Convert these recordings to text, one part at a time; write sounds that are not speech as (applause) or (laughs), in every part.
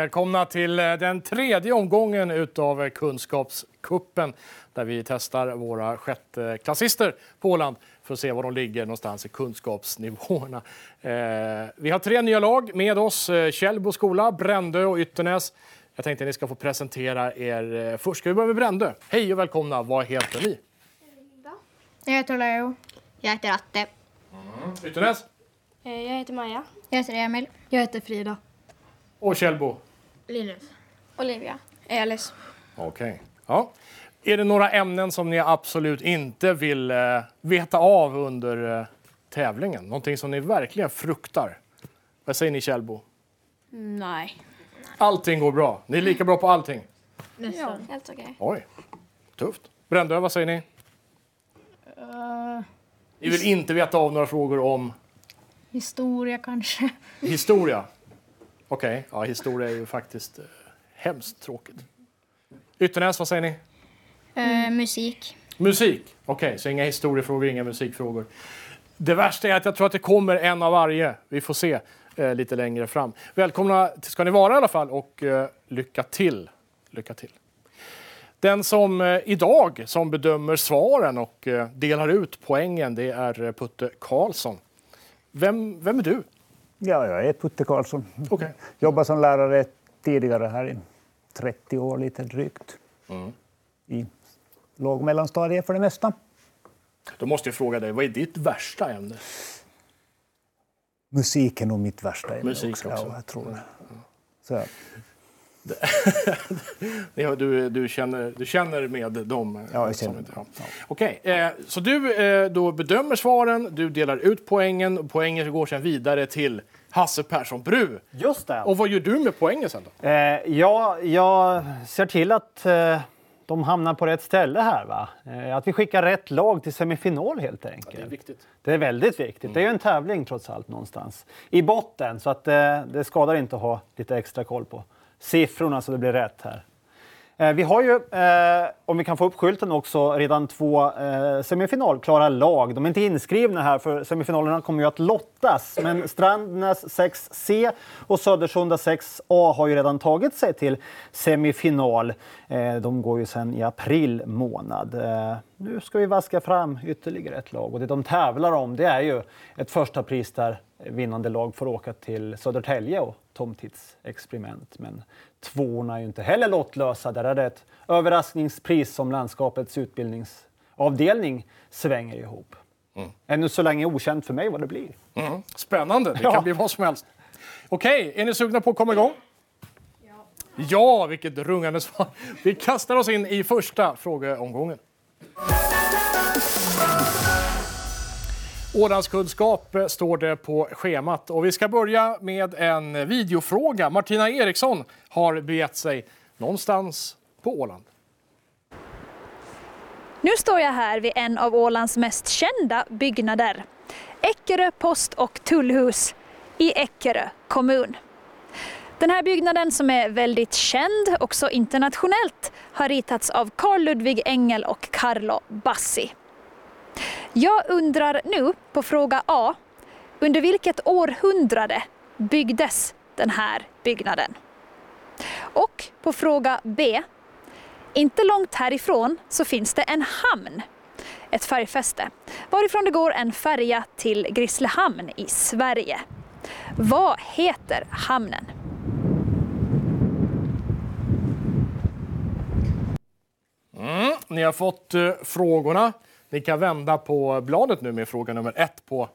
Välkomna till eh, den tredje omgången utav Kunskapskuppen där vi testar våra sjätteklassister på Åland för att se var de ligger någonstans i kunskapsnivåerna. Eh, vi har tre nya lag med oss. Eh, Källbo skola, Brändö och Ytternäs. Jag tänkte att ni ska få presentera er först. Ska vi börja med Brändö? Hej och välkomna. Vad heter ni? Jag heter Leo. Jag heter Atte. Mm. Ytternäs? Jag heter Maja. Jag heter Emil. Jag heter Frida. Och Källbo? Linus. Olivia. Elis. Okej. Okay. Ja. Är det några ämnen som ni absolut inte vill eh, veta av under eh, tävlingen? Någonting som ni verkligen fruktar? Vad säger ni Källbo? Nej. Allting går bra. Ni är lika bra på allting? Nästan. Ja, helt okej. Oj, tufft. Brändö, vad säger ni? Uh, Ni vill inte veta av några frågor om historia kanske. historia? Okej, okay. ja, historia är ju faktiskt eh, hemskt tråkigt. Ytternäs, vad säger ni? Uh, musik. Musik? Okej, okay, så inga historiefrågor, inga musikfrågor. Det värsta är att jag tror att det kommer en av varje. Vi får se eh, lite längre fram. Välkomna ska ni vara i alla fall och eh, lycka till. Lycka till. Den som eh, idag som bedömer svaren och eh, delar ut poängen det är eh, Putte Karlsson. Vem, vem är du? Ja, jag är Putte Karlsson. Okay. Jobbar som lärare tidigare här i 30 år lite drygt. Mm. I låg och mellanstadiet för det mesta. Då måste jag fråga dig, vad är ditt värsta ämne? Musik är nog mitt värsta ämne Musik också. också. Ja, jag tror det. Så. (laughs) du, du, känner, du känner med dem? Ja, jag känner. Ja. Okej, eh, så du eh, då bedömer svaren, du delar ut poängen och poängen går sedan vidare till Hasse Persson Bru. Just det. Och vad gör du med poängen sen då? Eh, ja, jag ser till att eh, de hamnar på rätt ställe här. Va? Eh, att vi skickar rätt lag till semifinal helt enkelt. Ja, det är viktigt. Det är väldigt viktigt. Mm. Det är ju en tävling trots allt någonstans. I botten, så att eh, det skadar inte att ha lite extra koll på siffrorna så det blir rätt här. Eh, vi har ju, eh, om vi kan få upp skylten också, redan två eh, semifinalklara lag. De är inte inskrivna här för semifinalerna kommer ju att lottas. Men Strandnäs 6C och Södersunda 6A har ju redan tagit sig till semifinal. Eh, de går ju sen i april månad. Eh, nu ska vi vaska fram ytterligare ett lag och det de tävlar om det är ju ett första pris där vinnande lag får åka till Södertälje och tomtidsexperiment. Men tvåorna är ju inte heller lottlösa. Där är det ett överraskningspris som landskapets utbildningsavdelning svänger ihop. Mm. Ännu så länge okänt för mig vad det blir. Mm. Spännande, det ja. kan bli vad som helst. Okej, är ni sugna på att komma igång? Ja, ja vilket rungande svar. Vi kastar oss in i första frågeomgången. Ålandskunskap eh, står det på schemat. Och vi ska börja med en videofråga. Martina Eriksson har begett sig någonstans på Åland. Nu står jag här vid en av Ålands mest kända byggnader. Eckerö post och tullhus i Eckerö kommun. Den här byggnaden som är väldigt känd också internationellt har ritats av Carl Ludvig Engel och Carlo Bassi. Jag undrar nu på fråga A. Under vilket århundrade byggdes den här byggnaden? Och på fråga B. Inte långt härifrån så finns det en hamn, ett färgfäste, varifrån det går en färja till Grisslehamn i Sverige. Vad heter hamnen? Mm, ni har fått eh, frågorna. Ni kan vända på bladet nu med fråga nummer ett på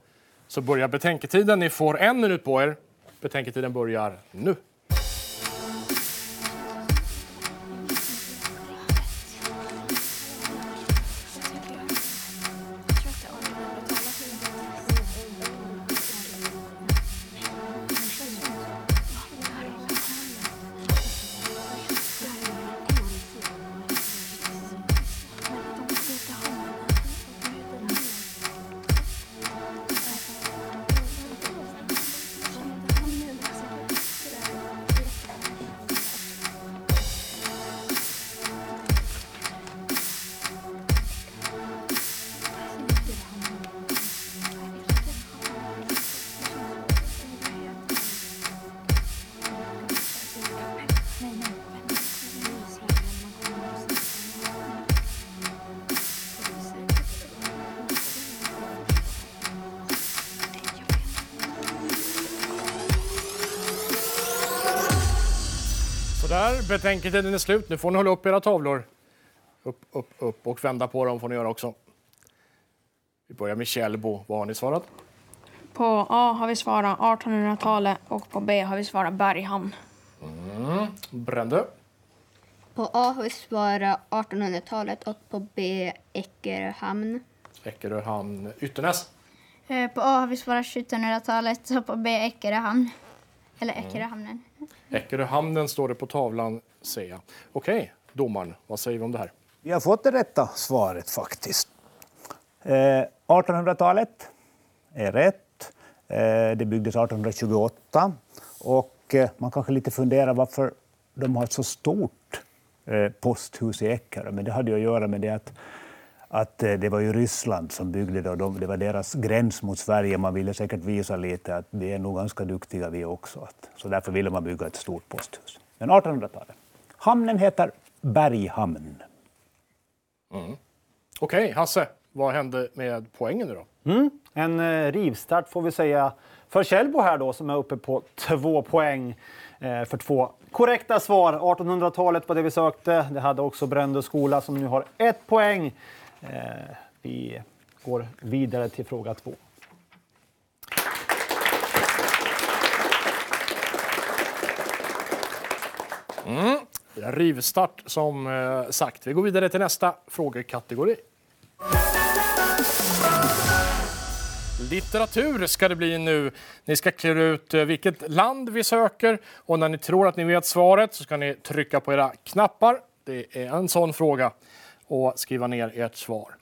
så börjar betänketiden. Ni får en minut på er. Betänketiden börjar nu. Betänketiden är slut. Nu får ni hålla upp era tavlor. Upp, upp, upp och vända på dem får ni göra också. Vi börjar med Kjellbo. Vad har ni svarat? På A har vi svarat 1800-talet och på B har vi svarat Berghamn. Brände. På A har vi svarat 1800-talet och på B Eckerhamn. Eckeröhamn, Ytternäs. Eh, På A har vi svarat 1700-talet och på B Eckeröhamn. Eller Eckeröhamnen. Eckeröhamnen står det på tavlan, ser jag. Okej, domaren, vad säger vi om det här? Vi har fått det rätta svaret faktiskt. Eh, 1800-talet är rätt. Eh, det byggdes 1828. Och eh, man kanske lite funderar varför de har ett så stort eh, posthus i Eckerö. Men det hade ju att göra med det att, att eh, det var ju Ryssland som byggde det och de, det var deras gräns mot Sverige. Man ville säkert visa lite att vi är nog ganska duktiga vi också. Att, så därför ville man bygga ett stort posthus. Men 1800-talet. Hamnen heter Berghamn. Okej, Hasse, vad hände med poängen nu då? En eh, rivstart får vi säga för Kjellbo här då som är uppe på två poäng eh, för två korrekta svar. 1800-talet var det vi sökte. Det hade också Brändö skola som nu har ett poäng. Eh, vi går vidare till fråga två. Mm. Rivstart som eh, sagt. Vi går vidare till nästa frågekategori. Litteratur ska det bli nu. Ni ska klura ut eh, vilket land vi söker och när ni tror att ni vet svaret så ska ni trycka på era knappar. Det är en sån fråga och skriva ner ert svar.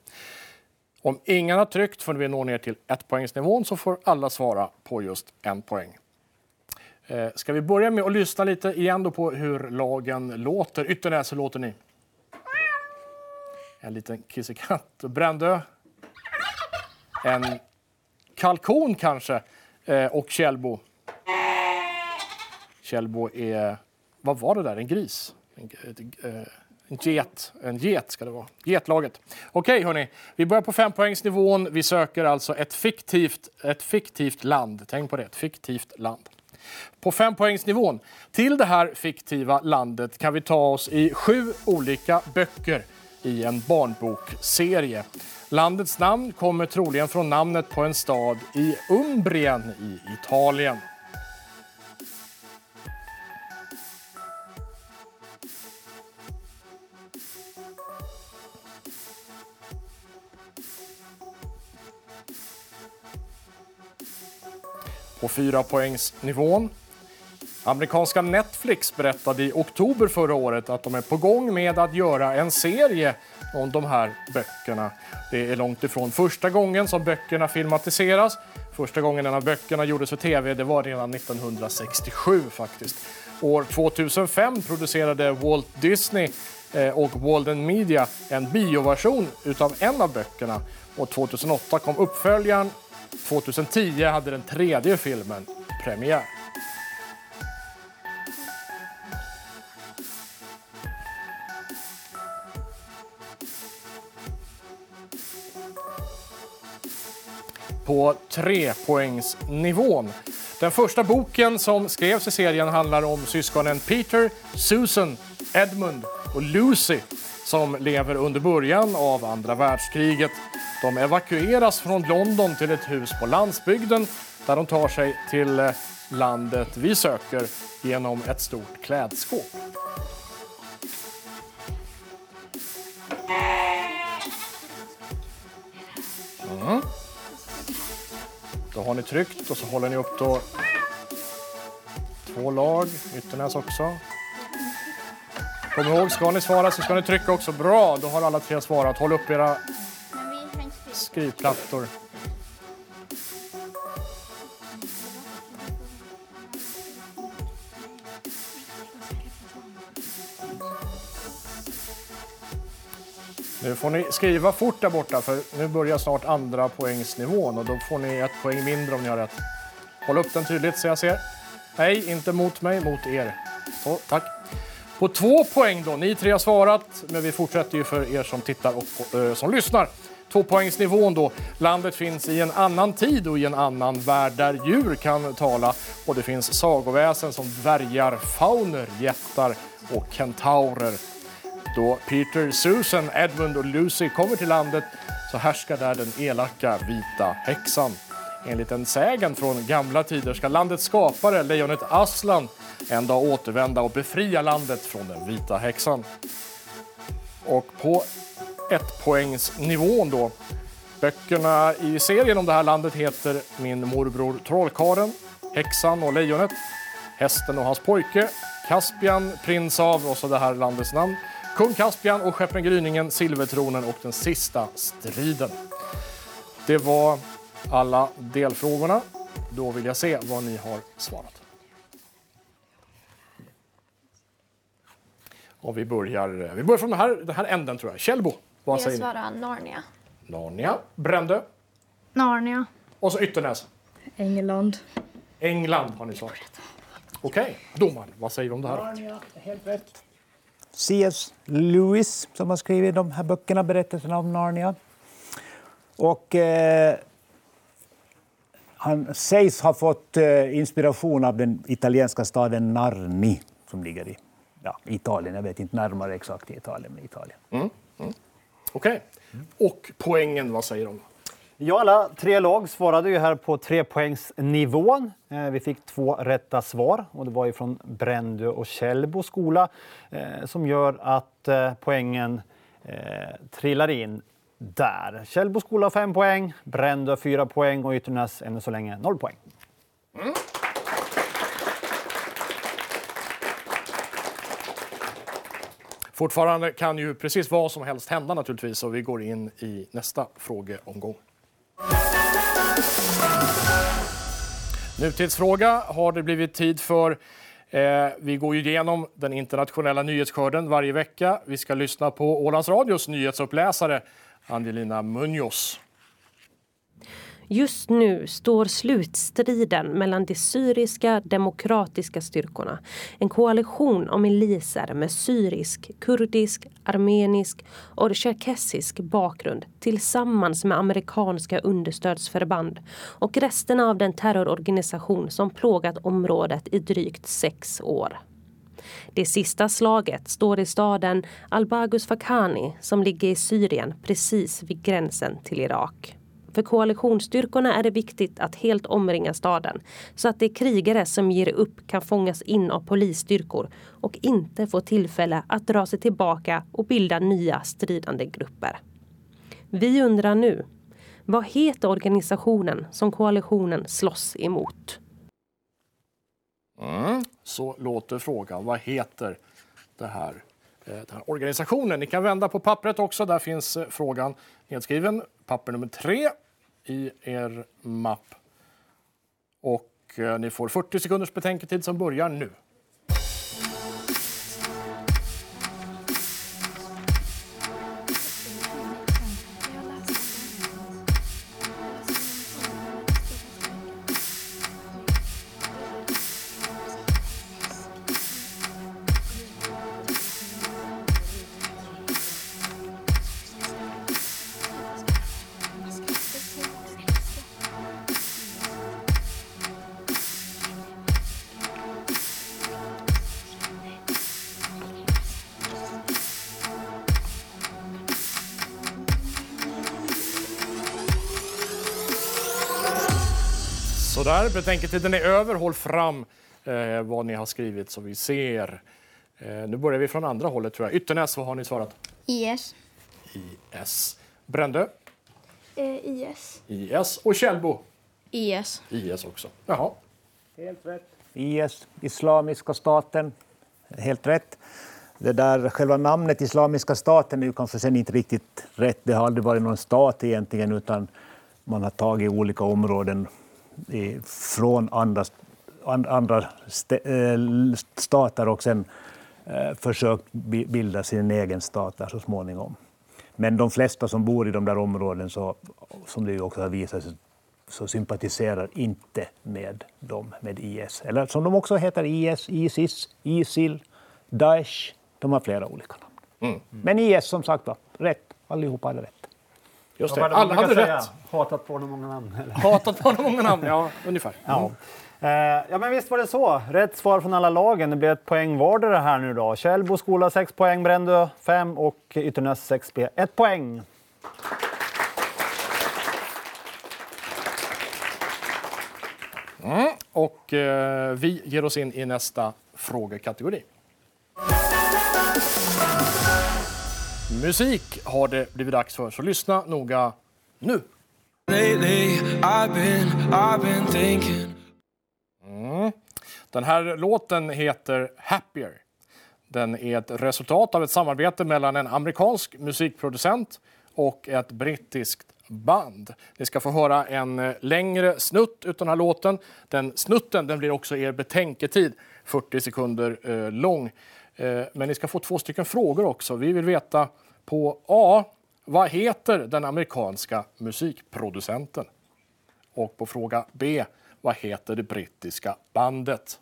Om ingen har tryckt förrän vi når ner till ettpoängsnivån så får alla svara på just en poäng. Eh, ska vi börja med att lyssna lite igen då på hur lagen låter? Ytternäs, hur låter ni? En liten kissekatt. Brändö? En kalkon kanske? Eh, och Kjellbo? Kjellbo är... Vad var det där? En gris? En, eh, en get. En get ska det vara. Getlaget. Okej, hörni. Vi börjar på fempoängsnivån. Vi söker alltså ett fiktivt, ett fiktivt land. Tänk på det. Ett fiktivt land på fempoängsnivån. Till det här fiktiva landet kan vi ta oss i sju olika böcker i en barnbokserie. Landets namn kommer troligen från namnet på en stad i Umbrien i Italien. På fyra poängsnivån. Amerikanska Netflix berättade i oktober förra året att de är på gång med att göra en serie om de här böckerna. Det är långt ifrån första gången som böckerna filmatiseras. Första gången en av böckerna gjordes för tv det var redan 1967 faktiskt. År 2005 producerade Walt Disney eh, och Walden Media en bioversion utav en av böckerna. Och 2008 kom uppföljaren 2010 hade den tredje filmen premiär. På trepoängsnivån. Den första boken som skrevs i serien handlar om syskonen Peter, Susan, Edmund och Lucy som lever under början av andra världskriget. De evakueras från London till ett hus på landsbygden där de tar sig till eh, landet vi söker genom ett stort klädskåp. Mm. Då har ni tryckt och så håller ni upp då två lag, Ytternäs också. Kom ihåg, ska ni svara så ska ni trycka också. Bra, då har alla tre svarat. Håll upp era skrivplattor. Nu får ni skriva fort där borta för nu börjar snart andra poängsnivån och då får ni ett poäng mindre om ni har rätt. Håll upp den tydligt så jag ser. Nej, inte mot mig, mot er. Så, tack. På två poäng då. Ni tre har svarat, men vi fortsätter ju för er som tittar och eh, som lyssnar. Tvåpoängsnivån då. Landet finns i en annan tid och i en annan värld där djur kan tala. Och det finns sagoväsen som dvärgar, fauner, jättar och kentaurer. Då Peter, Susan, Edmund och Lucy kommer till landet så härskar där den elaka vita häxan. Enligt en sägen från gamla tider ska landets skapare, lejonet Aslan, en dag återvända och befria landet från den vita häxan. Och på ettpoängsnivån då. Böckerna i serien om det här landet heter Min morbror Trollkaren, Häxan och Lejonet, Hästen och hans pojke, Caspian, Prins av och så det här landets namn, Kung Caspian och Skeppen Gryningen, Silvertronen och den sista striden. Det var alla delfrågorna. Då vill jag se vad ni har svarat. Och vi börjar, vi börjar från den här, den här änden tror jag. Källbo, vad Jag säger ni? svarar Narnia. Narnia, Brände Narnia. och så Ytternäs. England. England har ni svarat. Okej, domaren, vad säger du om det här? Helt rätt. C.S. Lewis som har skrivit de här böckerna, berättelserna om Narnia. Och eh, han sägs ha fått eh, inspiration av den italienska staden Narni som ligger i ja, Italien. Jag vet inte närmare exakt i Italien, men Italien. Okej. Och poängen, vad säger de? Ja, alla tre lag svarade ju här på trepoängsnivån. Eh, Vi fick två rätta svar och det var ju från Brändö och Källbo skola eh, som gör att eh, poängen eh, trillar in där. Källbo skola har fem poäng, Brändö har fyra poäng och Ytternäs ännu så länge noll poäng. Fortfarande kan ju precis vad som helst hända naturligtvis och vi går in i nästa frågeomgång. Nutidsfråga har det blivit tid för. Eh, vi går ju igenom den internationella nyhetsskörden varje vecka. Vi ska lyssna på Ålands Radios nyhetsuppläsare Angelina Munoz. Just nu står slutstriden mellan de syriska demokratiska styrkorna, en koalition av miliser med syrisk, kurdisk, armenisk och tjerkessisk bakgrund tillsammans med amerikanska understödsförband och resten av den terrororganisation som plågat området i drygt sex år. Det sista slaget står i staden Al-Bagus Fakhani som ligger i Syrien precis vid gränsen till Irak. För koalitionsstyrkorna är det viktigt att helt omringa staden så att de krigare som ger upp kan fångas in av polisstyrkor och inte få tillfälle att dra sig tillbaka och bilda nya stridande grupper. Vi undrar nu, vad heter organisationen som koalitionen slåss emot? Mm. Så låter frågan. Vad heter det här, eh, den här organisationen? Ni kan vända på pappret också. Där finns eh, frågan nedskriven. Papper nummer tre i er mapp. Och eh, ni får 40 sekunders betänketid som börjar nu. Sådär, betänketiden är över. Håll fram eh, vad ni har skrivit så vi ser. Eh, nu börjar vi från andra hållet tror jag. Ytternäs, vad har ni svarat? IS. IS. Brändö? Eh, IS. IS. Och Källbo? IS. IS också. Jaha. Helt rätt. IS, Islamiska staten. Helt rätt. Det där, själva namnet Islamiska staten är ju kanske sen inte riktigt rätt. Det har aldrig varit någon stat egentligen, utan man har tagit olika områden i, från andra, and, andra eh, stater och sen eh, försökt bi- bilda sin egen stat där så småningom. Men de flesta som bor i de där områdena, så, som det också har visat sig, så sympatiserar inte med dem, med IS. Eller som de också heter, IS, Isis, Isil, Daesh. De har flera olika namn. Men IS som sagt var, rätt. Allihopa hade rätt. Just det, var alla hade brukar rätt. säga? Hatat på många namn. Eller? Hatat på många namn, ja (laughs) ungefär. Ja. Eh, ja, men visst var det så. Rätt svar från alla lagen. Det blir ett poäng vardera här nu då. Källbo skola 6 poäng, Brändö 5 och Ytternäs 6B 1 poäng. Och eh, vi ger oss in i nästa frågekategori. Musik har det blivit dags för, så lyssna noga nu. Thinking. Den här låten heter Happier. Den är ett resultat av ett samarbete mellan en amerikansk musikproducent och ett brittiskt band. Ni ska få höra en eh, längre snutt utav den här låten. Den snutten den blir också er betänketid, 40 sekunder eh, lång. Eh, men ni ska få två stycken frågor också. Vi vill veta på A. Vad heter den amerikanska musikproducenten? Och på fråga B. Vad heter det brittiska bandet?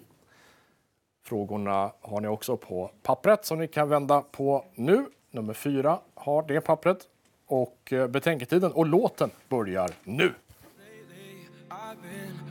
Frågorna har ni också på pappret som ni kan vända på nu. Nummer fyra har det pappret. Och eh, betänketiden och låten börjar nu.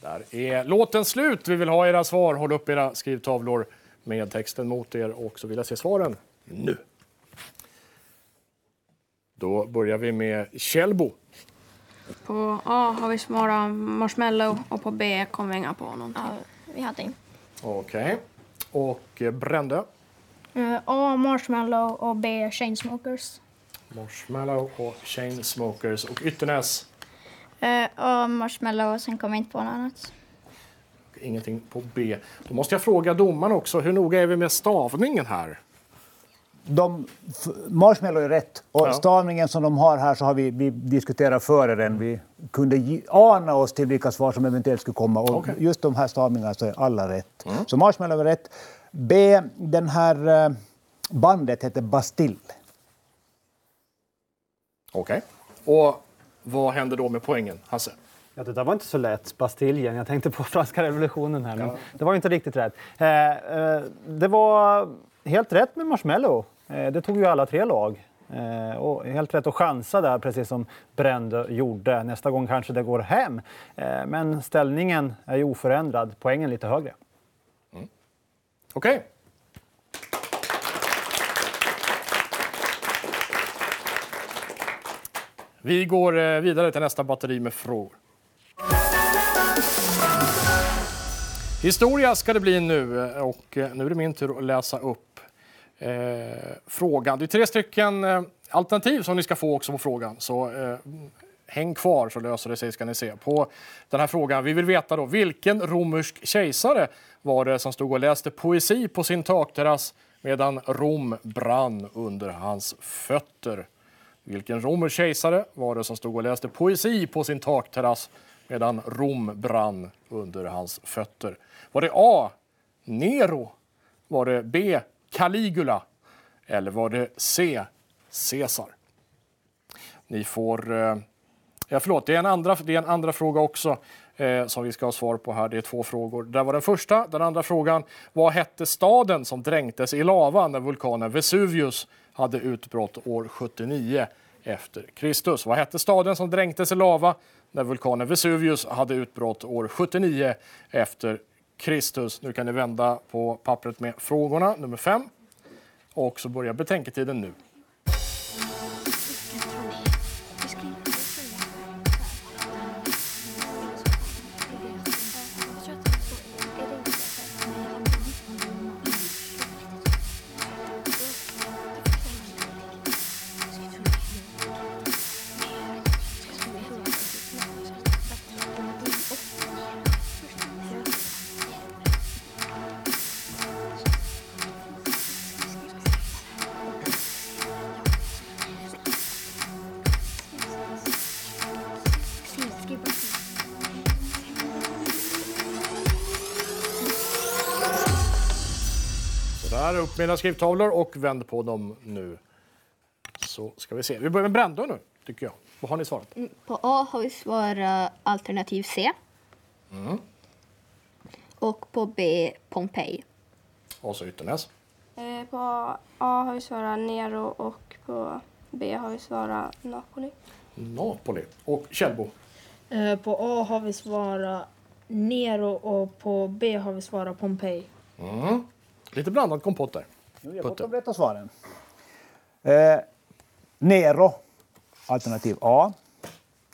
Där är låten slut. Vi vill ha era svar. Håll upp era skrivtavlor med texten mot er och så vill jag se svaren nu. Då börjar vi med Kjellbo. På A har vi svarat marshmallow och på B kommer vi inga på någonting. Ja, vi hade en. Okej. Och Brände. Eh, A. Marshmallow och B. Chainsmokers. Marshmallow och Chainsmokers. Och Ytternäs. Uh, och marshmallow och sen kom jag inte på något annat. Ingenting på B. Då måste jag fråga domaren också. Hur noga är vi med stavningen här? De, marshmallow är rätt. Och Ja. stavningen som de har här så har vi, vi diskuterat före den. Vi kunde ana oss till vilka svar som eventuellt skulle komma. Och Okej. just de här stavningarna så är alla rätt. Så marshmallow är rätt. B, den här eh, bandet heter Bastille. Okej. Och vad händer då med poängen, Hasse? Ja, det där var inte så lätt. Bastiljen. Jag tänkte på (laughs) franska revolutionen här. Men Det var inte riktigt rätt. Eh, eh, det var helt rätt med Marshmallow. Eh, det tog ju alla tre lag. Eh, och helt rätt att chansa där, precis som Brände gjorde. Nästa gång kanske det går hem. Eh, men ställningen är ju oförändrad. Poängen lite högre. Mm. Okej. Okay. Vi går vidare till nästa batteri med frågor. Historia ska det bli nu och nu är det min tur att läsa upp Eh, frågan. Det är tre stycken eh, alternativ som ni ska få också på frågan. Så eh, häng kvar så löser det sig ska ni se. På den här frågan, vi vill veta då vilken romersk kejsare var det som stod och läste poesi på sin takterrass medan Rom brann under hans fötter? Vilken romersk kejsare var det som stod och läste poesi på sin takterrass medan Rom brann under hans fötter? Var det A. Nero? Var det B. Caligula? Eller var det C. Caesar? Ni får... Eh, ja, förlåt, det är en andra, det är en andra fråga också eh, som vi ska ha svar på här. Det är två frågor. Där var den första. Den andra frågan. Vad hette staden som dränktes i lava när vulkanen Vesuvius hade utbrott år 79 efter Kristus? Vad hette staden som dränktes i lava när vulkanen Vesuvius hade utbrott år 79 efter Kristus? Nu kan ni vända på pappret med frågorna, nummer fem. Och så börjar betänketiden nu. Era skrivtavlor och vänd på dem nu. Så ska vi se. Vi börjar med Brändö nu, tycker jag. Vad har ni svarat? Mm, På A har vi svarat alternativ C. Mm. Och på B Pompeji. Och så Ytternäs. Eh, på A har vi svarat Nero och på B har vi svarat Napoli. Napoli. Och Kjellbo. Eh, På A har vi svarat Nero och på B har vi svarat Pompeji. Mm. Lite blandad kompott där. Jo, jag Putte. får berätta svaren. Eh, Nero, alternativ A,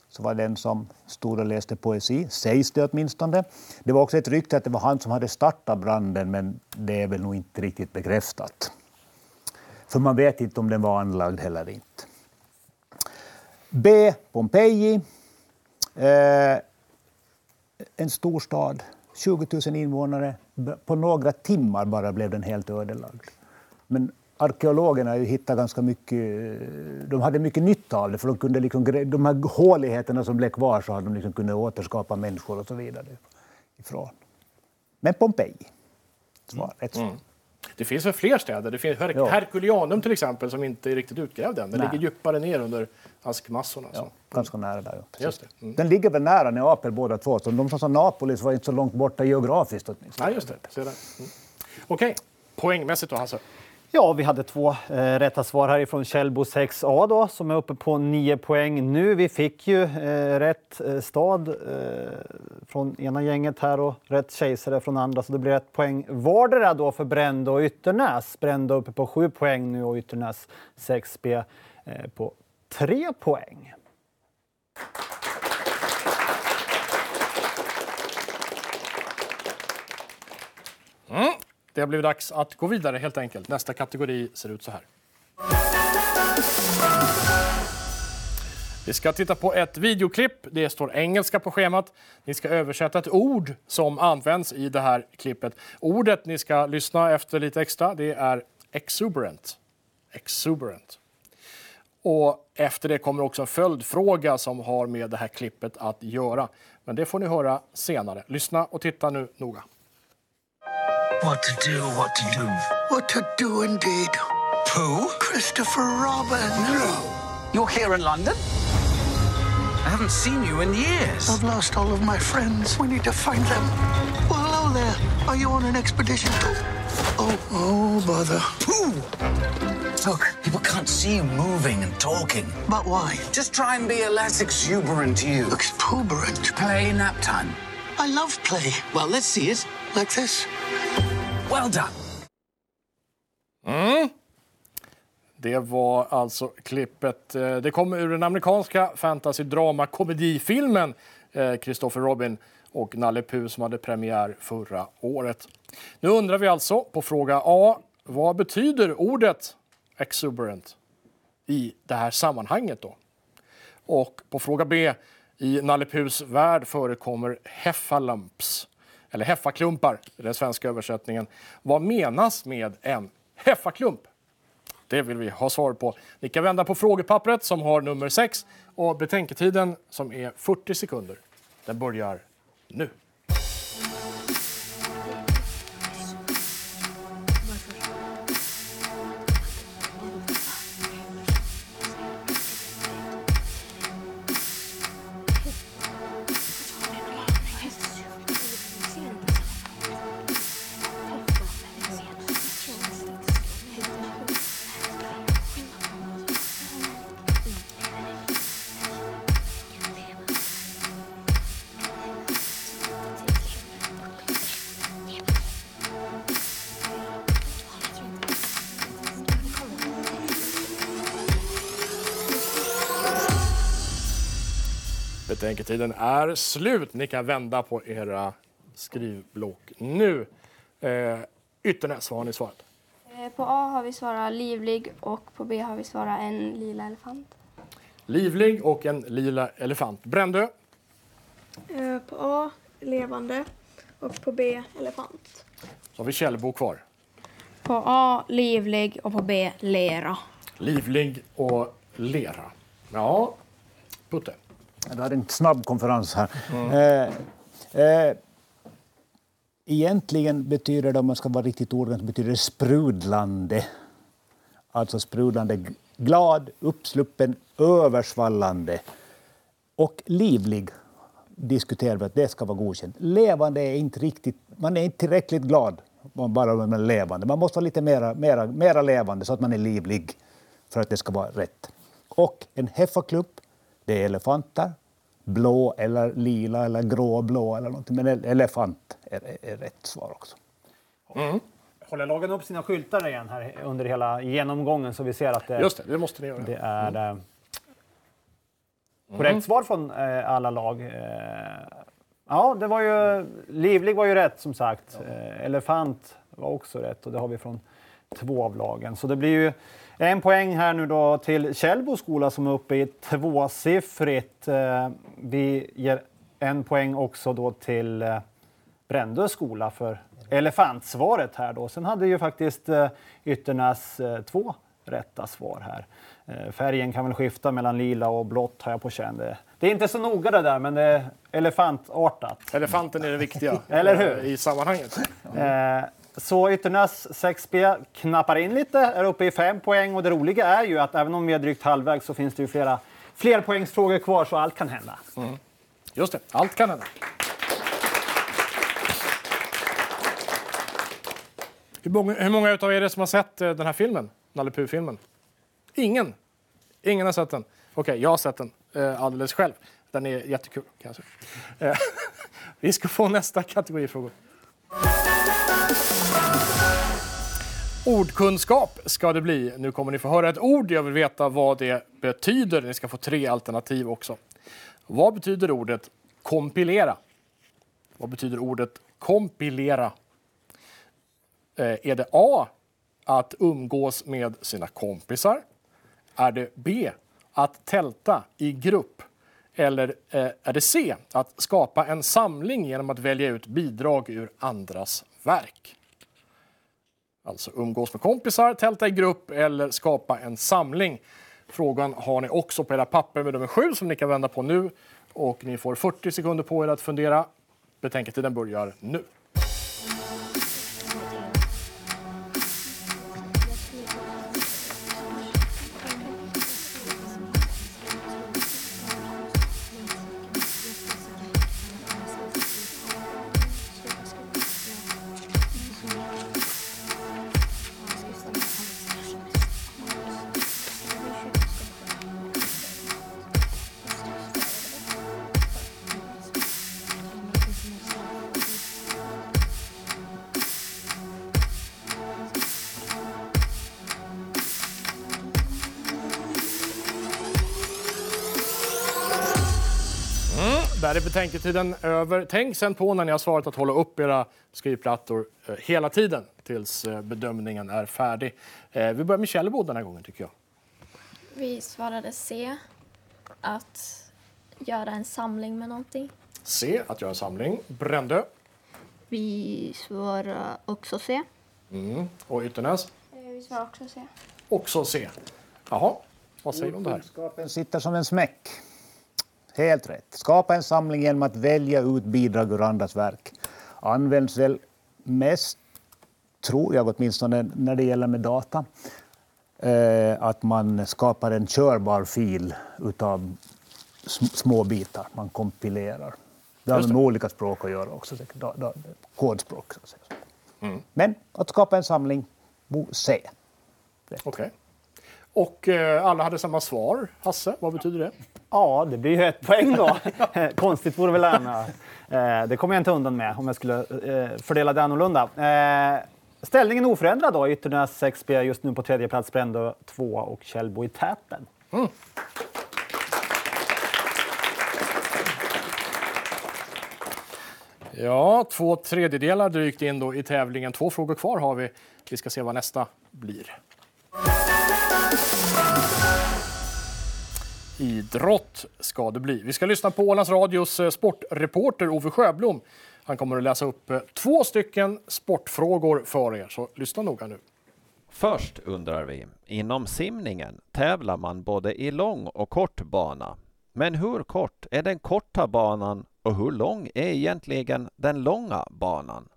så var den som stod och läste poesi, sägs det åtminstone. Det var också ett rykte att det var han som hade startat branden, men det är väl nog inte riktigt bekräftat. För man vet inte om den var anlagd eller inte. B. Pompeji. Eh, en stor stad, 20 000 invånare. På några timmar bara blev den helt ödelagd. Men arkeologerna har ju hittat ganska mycket, de hade mycket nytta av det för de, kunde liksom, de här håligheterna som blev kvar så hade de liksom kunnat återskapa människor och så vidare ifrån. Men Pompeji. Svar, rätt svar. Mm. Det finns väl fler städer? Det finns Her- till exempel som inte är riktigt utgrävd än. Den Nej. ligger djupare ner under askmassorna. Ja, ganska nära där. Ja. Just det. Mm. Den ligger väl nära Neapel båda två. Så de som sa Napolis var inte så långt borta geografiskt åtminstone. Nej, just det. Mm. Okej, poängmässigt då Hasse? Ja, vi hade två eh, rätta svar härifrån Källbo 6A då, som är uppe på 9 poäng nu. Vi fick ju eh, rätt eh, stad eh, från ena gänget här och rätt kejsare från andra, så det blir ett poäng vardera då för Brände och Ytternäs. Brände uppe på 7 poäng nu och Ytternäs 6B eh, på 3 poäng. Mm. Det har blivit dags att gå vidare helt enkelt. Nästa kategori ser ut så här. Vi ska titta på ett videoklipp. Det står engelska på schemat. Ni ska översätta ett ord som används i det här klippet. Ordet ni ska lyssna efter lite extra det är exuberant. Exuberant. Och efter det kommer också en följdfråga som har med det här klippet att göra. Men det får ni höra senare. Lyssna och titta nu noga. What to do, what to do. What to do indeed. Who? Christopher Robin. No. You're here in London? I haven't seen you in years. I've lost all of my friends. We need to find them. Well, hello there. Are you on an expedition? Oh, oh, bother. Pooh! Look, people can't see you moving and talking. But why? Just try and be a less exuberant you. Exuberant? Play nap time. I love play. Well, let's see it. Like this. Well done. Mm. Det var alltså klippet. eh, Det kom ur den amerikanska fantasy drama komedifilmen eh, Christopher Robin och Nalle Puh som hade premiär förra året. Nu undrar vi alltså på fråga A. Vad betyder ordet exuberant i det här sammanhanget då? Och på fråga B. I Nalle Puhs värld förekommer heffalumps, eller heffaklumpar, i den svenska översättningen. Vad menas med en heffaklump? Det vill vi ha svar på. Ni kan vända på frågepappret som har nummer 6 och betänketiden som är 40 sekunder. Den börjar nu. Betänketiden är slut. Ni kan vända på era skrivblock nu. Eh, Ytternäs, vad har ni svarat? Eh, På A har vi svarat livlig och på B har vi svarat en lila elefant. Livlig och en lila elefant. Brändö, Eh, På A levande och på B elefant. så har vi Källbo kvar. På A livlig och på B lera. Livlig och lera. Ja, Putte. Vi hade en snabb konferens här. Mm. Eh, eh, egentligen betyder det, om man ska vara riktigt ordentligt, betyder det sprudlande. Alltså sprudlande, glad, uppsluppen, översvallande. Och livlig diskuterar vi att det ska vara godkänt. Levande är inte riktigt, man är inte tillräckligt glad om bara man är levande. Man måste vara lite mera, mera, mera levande så att man är livlig för att det ska vara rätt. Och en heffaklubb det är elefanter. Blå eller lila eller gråblå eller någonting. Men elefant är, är, rätt svar också. Håller lagen upp sina skyltar igen här under hela genomgången så vi ser att det, Just det, det måste ni göra. det är eh, korrekt svar från eh, alla lag. Eh, ja, det var ju... Livlig var ju rätt som sagt. Eh, elefant var också rätt och det har vi från två av lagen. Så det blir ju en poäng här nu då till Källbo skola som är uppe i tvåsiffrigt. Eh, vi ger en poäng också då till eh, Brändö skola för elefantsvaret här då. Sen hade ju faktiskt eh, Ytternäs två rätta svar här. Färgen kan väl skifta mellan lila och blått har jag på känn. Det, är inte så noga det där men det är elefantartat. Elefanten är det viktiga (laughs) Eller hur? i sammanhanget. Eh, så Ytternäs 6B knappar in lite, är uppe i fem poäng och det roliga är ju att även om vi är drygt halvvägs så finns det ju flera fler poängsfrågor kvar så allt kan hända. Mm. Just det, allt kan hända. Hur många, hur många av er är det som har sett eh, den här filmen? Nalle filmen Ingen? Ingen har sett den? Okej, okay, jag har sett den eh, alldeles själv. Den är jättekul kan jag säga. Eh, (laughs) Vi ska få nästa kategorifrågor. Ordkunskap ska det bli. Nu kommer ni få höra ett ord. Jag vill veta vad det betyder. Ni ska få tre alternativ också. Vad betyder ordet kompilera? Vad betyder ordet kompilera? Eh, är det A. Att umgås med sina kompisar? Är det B. Att tälta i grupp? Eller eh, är det C. Att skapa en samling genom att välja ut bidrag ur andras nätverk. Alltså umgås med kompisar, tälta i grupp eller skapa en samling. Frågan har ni också på era papper med nummer 7. som ni kan vända på nu. Och ni får 40 sekunder på er att fundera. Betänketiden börjar nu. Där är betänketiden över. Tänk sen på när ni har svarat att hålla upp era skrivplattor eh, hela tiden tills eh, bedömningen är färdig. Eh, vi börjar med Källebo den här gången tycker jag. Vi svarade C. Att göra en samling med någonting. C. Att göra en samling. Brändö. Vi svarar också C. Mm. Och Ytternäs. Vi svarar också C. Också C. Jaha, vad säger du om det här? Kunskapen sitter som en smäck. Helt rätt. Skapa en samling genom att välja ut bidrag ur andras verk. Används väl mest, tror jag åtminstone, när det gäller med data. Eh, att man skapar en körbar fil utav sm- små bitar. Man kompilerar. Det har med olika språk att göra också. Kodspråk. Så att säga. Mm. Men att skapa en samling, C. Okej. Och eh, alla hade samma svar. Hasse, vad betyder det? Ja, det blir ju ett poäng då. (laughs) Konstigt vore väl det. Eh, Det kommer jag inte undan med om jag skulle eh, fördela det annorlunda. Eh, Ställningen oförändrad då. Ytternäs 6B just nu på tredje plats, Brändö 2 och Källbo i täten. Ja, två tredjedelar drygt in då i tävlingen. Två frågor kvar har vi. Vi ska se vad nästa blir. Idrott ska det bli. Vi ska lyssna på Ålands Radios eh, sportreporter Ove Sjöblom. Han kommer att läsa upp eh, två stycken sportfrågor för er, så lyssna noga nu. Först undrar vi, inom simningen tävlar man både i lång och kort bana. Men hur kort är den korta banan och hur lång är egentligen den långa banan?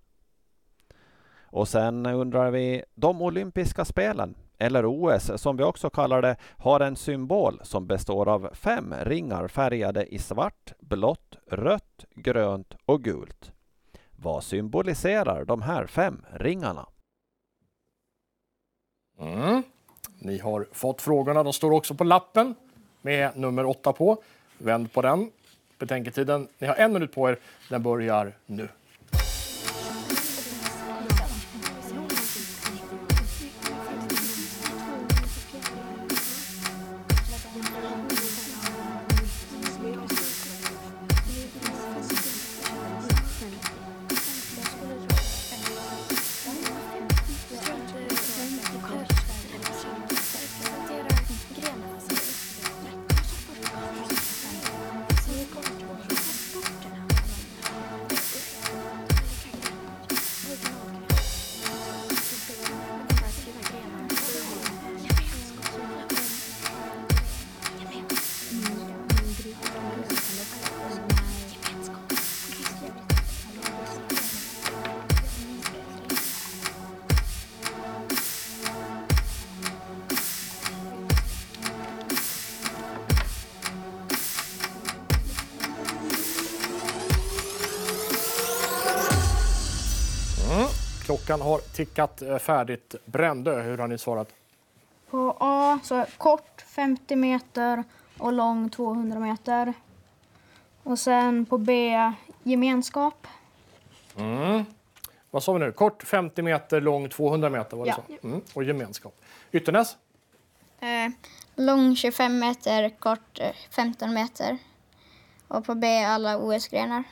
Och sen undrar vi, de olympiska spelen, eller OS som vi också kallar det, har en symbol som består av fem ringar färgade i svart, blått, rött, grönt och gult. Vad symboliserar de här fem ringarna? Mm. Ni har fått frågorna. De står också på lappen med nummer åtta på. Vänd på den. Betänketiden. Ni har en minut på er. Den börjar nu. Klockan har tickat eh, färdigt. Brändö, hur har ni svarat? På A så kort 50 meter och lång 200 meter. Och sen på B gemenskap. Mm. Vad sa vi nu? Kort 50 meter, lång 200 meter var det Ja. så? Mm. Och gemenskap. Ytternäs? Eh, lång 25 meter, kort eh, 15 meter. Och på B alla OS-grenar.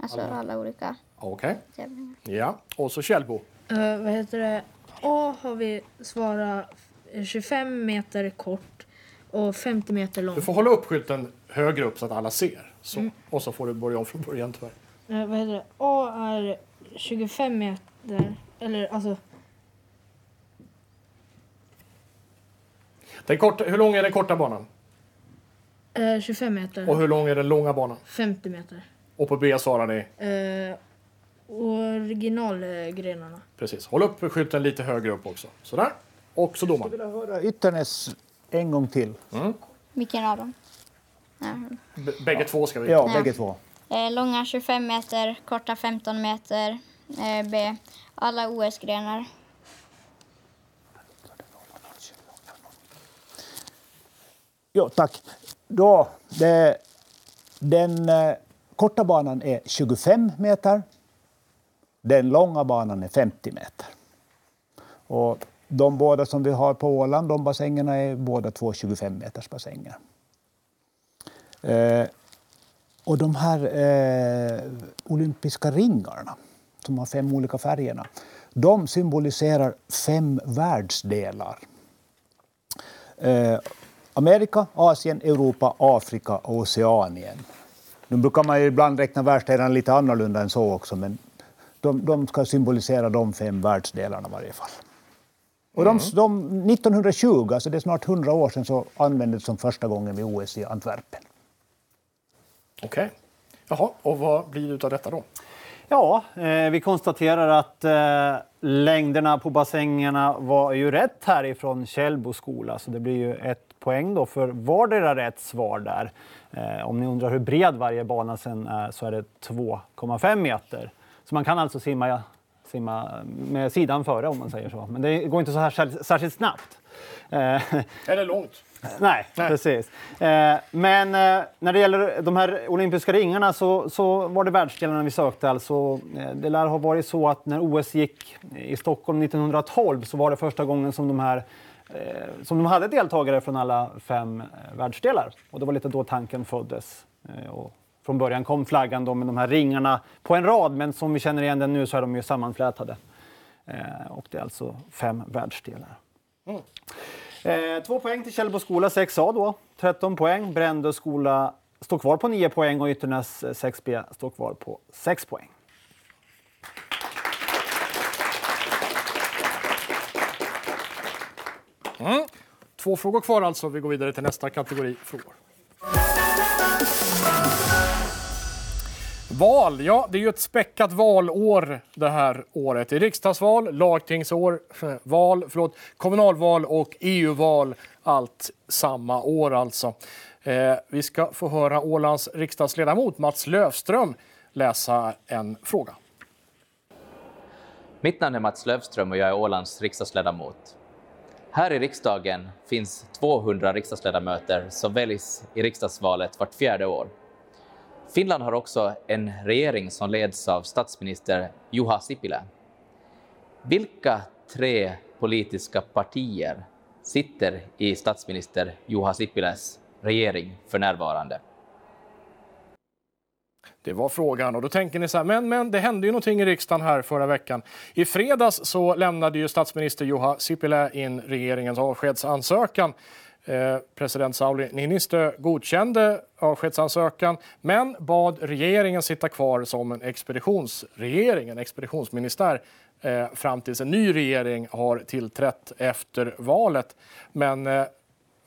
Alltså Alla. alla, olika Okej. tävlingar. Ja. Och så Kjellbo. Eh, vad heter det? A har vi svarat 25 meter kort och 50 meter lång. Du får hålla upp skylten högre upp så att alla ser. Så. Mm. Och så får du börja om från början tyvärr. Eh, vad heter det? A är 25 meter, eller alltså Den korta, hur lång är den korta banan? eh, 25 meter. Och hur lång är den långa banan? 50 meter. Och på B svarar ni? Eh, originalgrenarna. Precis. Håll upp skylten lite högre upp också. Sådär. Och så domaren. Jag skulle vilja höra Ytternäs en gång till. Mm. Vilken av dem? B- bägge två ska vi. Ja, Ja. bägge två. Eh, långa 25 meter, korta 15 meter. Eh, B alla OS-grenar. Ja, tack. Då, det, den eh, korta banan är 25 meter. Den långa banan är 50 meter. Och de båda som vi har på Åland, de bassängerna är båda två 25 meters bassänger. Eh, och de här eh, olympiska ringarna, som har fem olika färgerna, de symboliserar fem världsdelar. Eh, Amerika, Asien, Europa, Afrika och Oceanien. Nu brukar man ju ibland räkna världsdelarna lite annorlunda än så också, men de, de ska symbolisera de fem världsdelarna i varje fall. Och de, de, 1920, alltså det är snart 100 år sedan, så användes de första gången vid OS i Antwerpen. Okej. Jaha, och vad blir det av detta då? Ja, eh, vi konstaterar att eh, längderna på bassängerna var ju rätt härifrån Källbo skola, så det blir ju ett poäng då för vardera rätt svar där. Eh, om ni undrar hur bred varje bana sen är så är det 2,5 meter. Så man kan alltså simma, simma med sidan före om man säger så. Men det går inte så här sär- särskilt snabbt. Eh, (laughs) Eller långt. Nej, precis. Eh, men eh, när det gäller de här olympiska ringarna så, så var det världsdelarna vi sökte. Alltså, det lär ha varit så att när OS gick i Stockholm 1912 så var det första gången som de här som de hade deltagare från alla fem världsdelar. Och det var lite då tanken föddes. Och från början kom flaggan då med de här ringarna på en rad, men som vi känner igen den nu så är de ju sammanflätade. Eh, och det är alltså fem världsdelar. Eh, två poäng till Källbo skola 6A då. 13 poäng. Brändö skola står kvar på 9 poäng och Ytternäs eh, 6B står kvar på 6 poäng. Mm. Två frågor kvar alltså. Vi går vidare till nästa kategori frågor. Val, ja det är ju ett späckat valår det här året. Det är riksdagsval, lagtingsår, (laughs) val, förlåt, kommunalval och EU-val. Allt samma år alltså. Eh, vi ska få höra Ålands riksdagsledamot Mats Lövström läsa en fråga. Mitt namn är Mats Lövström och jag är Ålands riksdagsledamot. Här i riksdagen finns 200 riksdagsledamöter som väljs i riksdagsvalet vart fjärde år. Finland har också en regering som leds av statsminister Juha Sipilä. Vilka tre politiska partier sitter i statsminister Juha Sipiläs regering för närvarande? Det var frågan. Och då tänker ni så här, men, men det hände ju någonting i riksdagen här förra veckan. I fredags så lämnade ju statsminister Juha Sipilä in regeringens avskedsansökan. Eh, president Sauli Niinistö godkände avskedsansökan men bad regeringen sitta kvar som en expeditionsregering, en expeditionsministär eh, fram tills en ny regering har tillträtt efter valet. Men eh,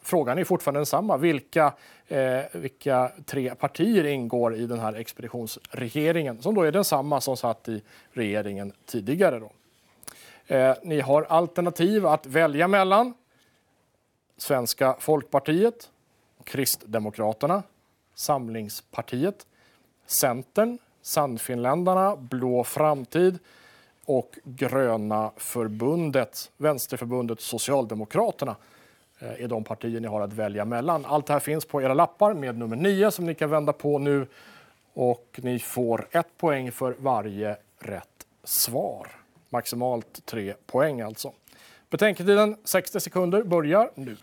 frågan är fortfarande densamma. Vilka, eh, vilka tre partier ingår i den här expeditionsregeringen som då är densamma som satt i regeringen tidigare? Då. Eh, ni har alternativ att välja mellan. Svenska folkpartiet, Kristdemokraterna, Samlingspartiet, Centern, Sannfinländarna, Blå framtid och Gröna förbundet, Vänsterförbundet Socialdemokraterna eh, är de partier ni har att välja mellan. Allt det här finns på era lappar med nummer 9 som ni kan vända på nu. Och ni får ett poäng för varje rätt svar. Maximalt tre poäng alltså. Betänketiden 60 sekunder börjar nu.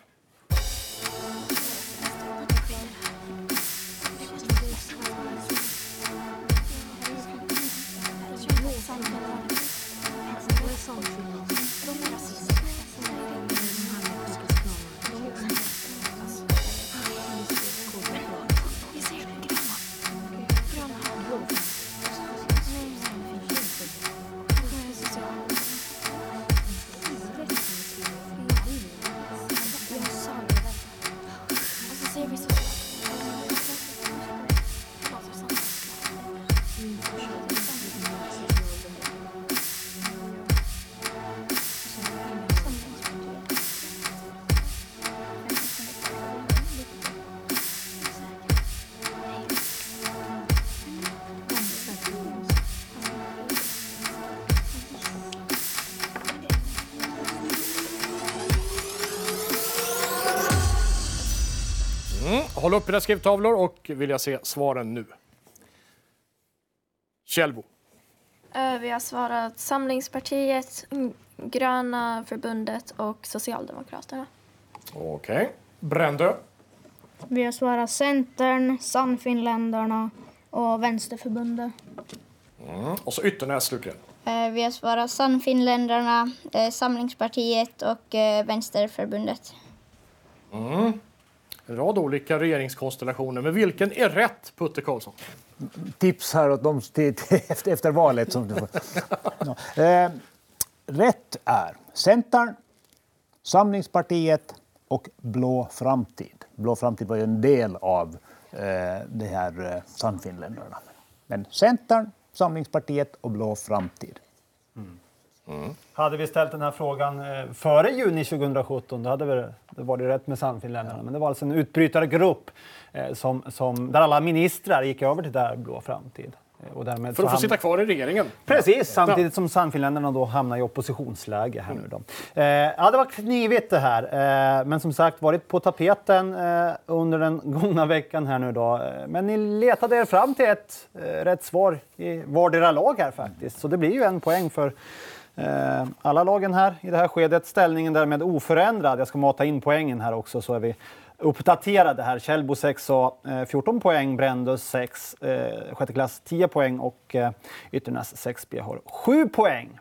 Håll upp era skrivtavlor och vill jag se svaren nu. Kjellbo. Eh, Vi har svarat Samlingspartiet, Gröna förbundet och Socialdemokraterna. Okej. Brändö. Vi har svarat Centern, Sannfinländarna och Vänsterförbundet. Mm. Och så Ytternäs slutligen. Eh, Vi har svarat Sannfinländarna, eh, Samlingspartiet och Vänsterförbundet. Mm. En rad olika regeringskonstellationer. Men vilken är rätt, Putte Karlsson? Tips här åt dem till, till, efter, efter valet. Som du får. Ja. Eh, rätt är Centern, Samlingspartiet och Blå framtid. Blå framtid var ju en del av eh, det här eh, Sannfinländarna. Men Centern, Samlingspartiet och Blå framtid. Hade vi ställt den här frågan eh, före juni 2017 då hade vi, det varit rätt med Sannfinländarna. Men det var alltså en utbrytargrupp eh, som, som, där alla ministrar gick över till där Blå framtid. Eh, Och därmed För att få sitta kvar i regeringen. Precis, samtidigt som Sannfinländarna då hamnar i oppositionsläge här nu då. Eh, ja, det var knivigt det här, men som sagt varit på tapeten under den (laughs) gångna veckan här nu då. Men ni letade er fram till ett rätt svar i vardera lag här faktiskt, så det blir ju en poäng för Eh, alla lagen här i det här skedet. Ställningen därmed oförändrad. Jag ska mata in poängen här också så är vi uppdaterade här. Kjellbo 6 och eh, 14 poäng, Brändös 6, eh, sjätte klass 10 poäng och eh, Ytternäs 6B har 7 poäng.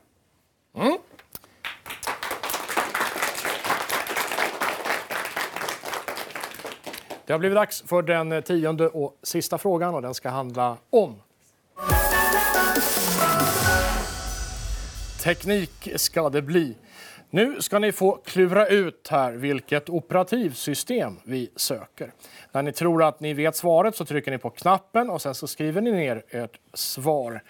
Mm. Det har blivit dags för den eh, tionde och sista frågan och den ska handla om Teknik ska det bli. Nu ska ni få klura ut här vilket operativsystem vi söker. När ni tror att ni vet svaret så trycker ni på knappen och sen så skriver ni ner ert svar.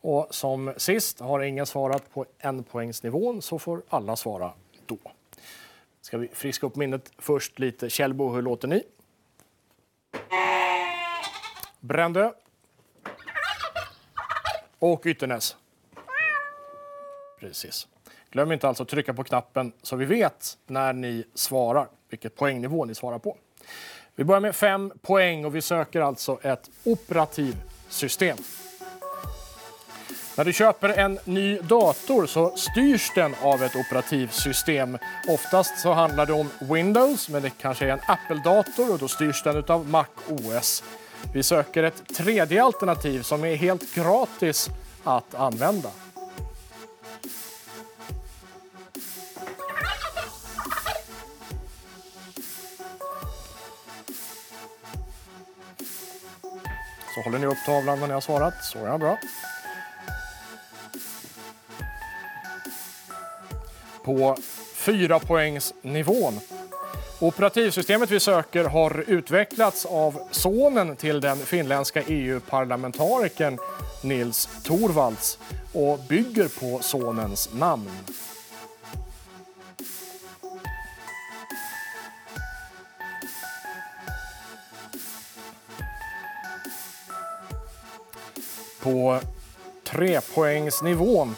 Och som sist, har ingen svarat på enpoängsnivån så får alla svara då. Ska vi friska upp minnet först lite. Kjellbo, hur låter ni? Brändö. Och Ytternäs. Precis. Glöm inte alltså att trycka på knappen så vi vet när ni svarar, vilket poängnivå ni svarar på. Vi börjar med fem poäng och vi söker alltså ett operativsystem. När du köper en ny dator så styrs den av ett operativsystem. Oftast så handlar det om Windows, men det kanske är en Apple-dator och då styrs den av Mac OS. Vi söker ett tredje alternativ som är helt gratis att använda. Så håller ni upp tavlan när ni har svarat. Så är bra. På fyra poängsnivån. Operativsystemet vi söker har utvecklats av sonen till den finländska EU-parlamentarikern Nils Torvalds och bygger på sonens namn. På trepoängsnivån.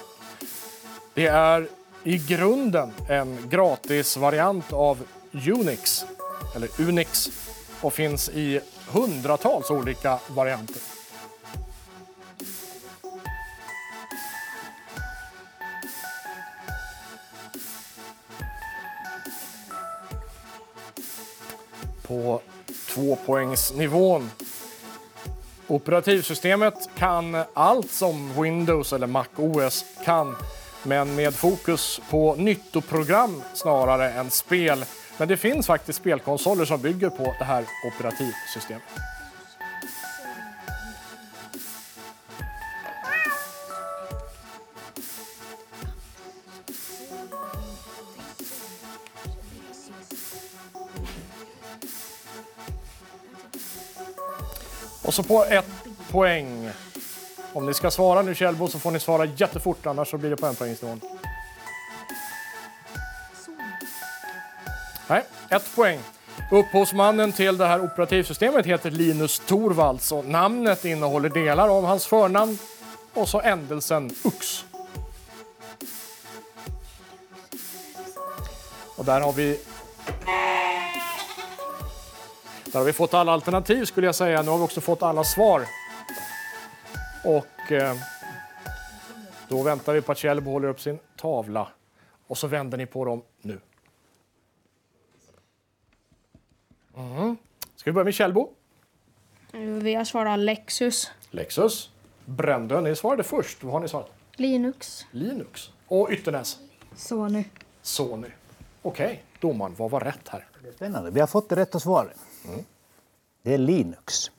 Det är i grunden en gratis variant av Unix, eller Unix, och finns i hundratals olika varianter. På tvåpoängsnivån. Operativsystemet kan allt som Windows eller Mac OS kan men med fokus på nyttoprogram snarare än spel. Men det finns faktiskt spelkonsoler som bygger på det här operativsystemet. Och så på ett poäng. Om ni ska svara nu Kjellbo så får ni svara jättefort annars så blir det på en poängsnivån. Nej, ett poäng. Upphovsmannen till det här operativsystemet heter Linus Torvalds och namnet innehåller delar av hans förnamn och så ändelsen UX. Och där har vi där har vi fått alla alternativ skulle jag säga. Nu har vi också fått alla svar. Och eh, då väntar vi på att Kjellbo håller upp sin tavla. Och så vänder ni på dem nu. Mm. Ska vi börja med Kjellbo? Vi har svarat Lexus. Lexus. Brändö, ni svarade först. Vad har ni svarat? Linux. Linux. Och Ytternäs? Sony. Sony. Okej, domaren, vad var rätt här? Det är spännande. Vi har fått det rätta svaret. Mm. Det är Linux.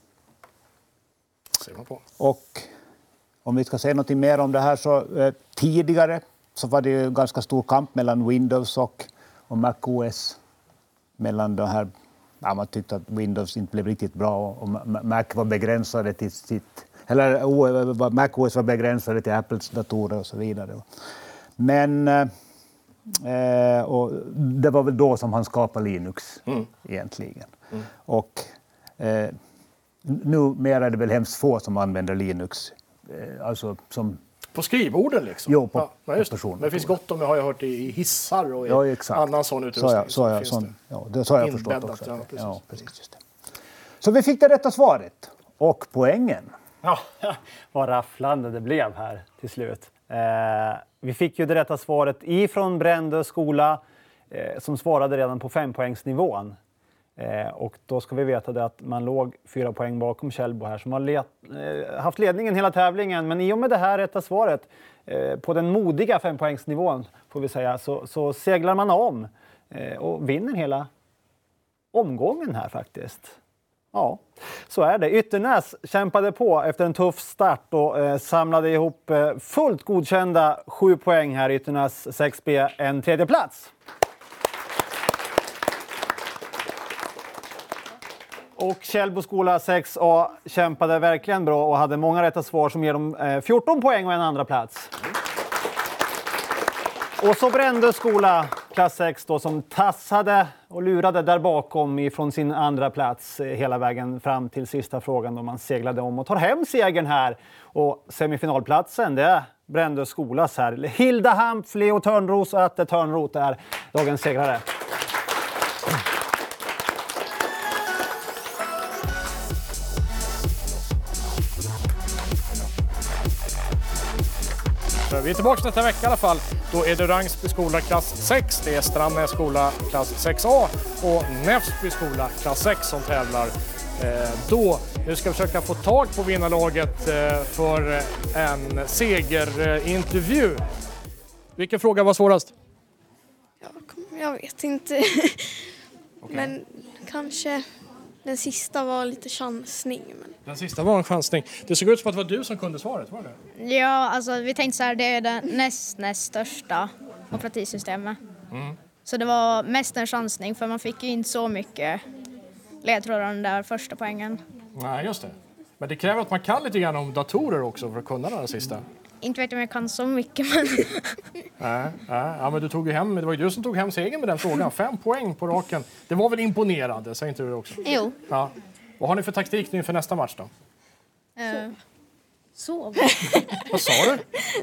Ser man på. Och om vi ska säga något mer om det här så eh, tidigare så var det ganska stor kamp mellan Windows och, och Mac OS. Mellan de här, ja, man tyckte att Windows inte blev riktigt bra och, och Mac var begränsade till sitt eller o, Mac OS var begränsade till Apples datorer och så vidare. Men eh, och det var väl då som han skapade Linux Mm. egentligen. Mm. Och eh, numera är det väl hemskt få som använder Linux. Eh, alltså som... På skrivborden liksom? Jo, på, ja, på det. Men det finns gott om det har jag hört i hissar och i Ja, exakt. annan sån Så utrustning. jag, så jag, finns sån, det. ja, det så har jag förstått Inbäddat, också. ja, precis. ja, precis just det. Så vi fick det rätta svaret. Och poängen. Ja, (laughs) vad rafflande det blev här till slut. Eh, vi fick ju det rätta svaret ifrån Brändö skola eh, som svarade redan på fempoängsnivån. Eh, och då ska vi veta det att man låg fyra poäng bakom Kjellbo här som har let, eh, haft ledningen hela tävlingen. Men i och med det här rätta svaret eh, på den modiga fempoängsnivån får vi säga så, så seglar man om eh, och vinner hela omgången här faktiskt. Ja, så är det. Ytternäs kämpade på efter en tuff start och eh, samlade ihop eh, fullt godkända sju poäng här. Ytternäs 6B en tredje plats. Och Källboskola 6A kämpade verkligen bra och hade många rätta svar som ger dem eh, 14 poäng och en andra plats. Och så Brändö skola, klass 6 då, som tassade och lurade där bakom ifrån sin andra plats eh, hela vägen fram till sista frågan då man seglade om och tar hem segern här. Och semifinalplatsen, det är Brändö skolas här. Hilda Hampf, Leo Törnros och Atte Törnroth är dagens segrare. Vi är tillbaka nästa vecka i alla fall. Då är det Rangsby skola klass 6, det är Strandnäs skola klass 6A och Näsby skola klass 6 som tävlar eh, då. Nu ska vi försöka få tag på vinnarlaget eh, för en segerintervju. Vilken fråga var svårast? Jag vet inte. (laughs) Men kanske den sista var lite chansning. Men... Den sista var en chansning. Det såg ut som att det var du som kunde svaret, var det? Ja, alltså vi tänkte så här, det är det näst, näst största operativsystemet. Mm. Så det var mest en chansning för man fick ju inte så mycket ledtrådar den där första poängen. Nej, just det. Men det kräver att man kan lite grann om datorer också för att kunna den här sista. Inte vet jag om jag kan så mycket men (laughs) Nej, nej, ja, men du tog ju hem, det var ju du som tog hem segern med den frågan. Fem poäng på raken. Det var väl imponerande, säger inte du det också? Jo. Ja. Vad har ni för taktik nu inför nästa match då? Eh, Sov. (laughs) Vad sa du?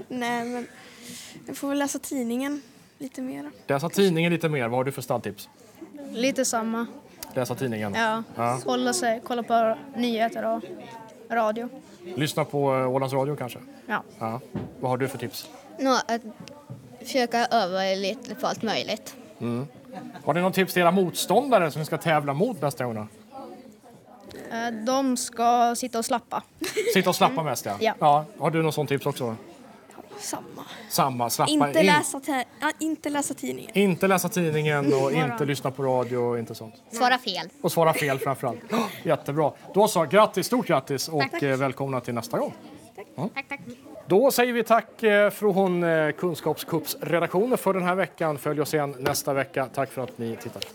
Nej, men jag får väl läsa tidningen lite mer. Läsa tidningen lite mer. Vad har du för stalltips? lite samma. Läsa tidningen? Ja. Ja. Hålla sig, kolla på nyheter och radio. Lyssna på eh, Ålands Radio kanske? Ja. ja. Vad har du för tips? Nå, att försöka öva lite på allt möjligt. Mm. Har ni något tips till era motståndare som ni ska tävla mot nästa gång? Eh, De ska sitta och slappa. Sitta och slappa mest ja. Ja. Har du något sånt tips också? Samma. Samma, slappa. Inte In- läsa, inte läsa tidningen. inte läsa tidningen och Bara. inte lyssna på radio och inte sånt. Svara fel. Och svara fel framförallt. (laughs) Oh, jättebra. Då så, grattis, stort grattis och Tack, tack. eh, välkomna till nästa gång. Ja. Tack, tack. Då säger vi tack eh, från eh, Kunskapscupsredaktionen för den här veckan. Följ oss igen nästa vecka. Tack för att ni tittade.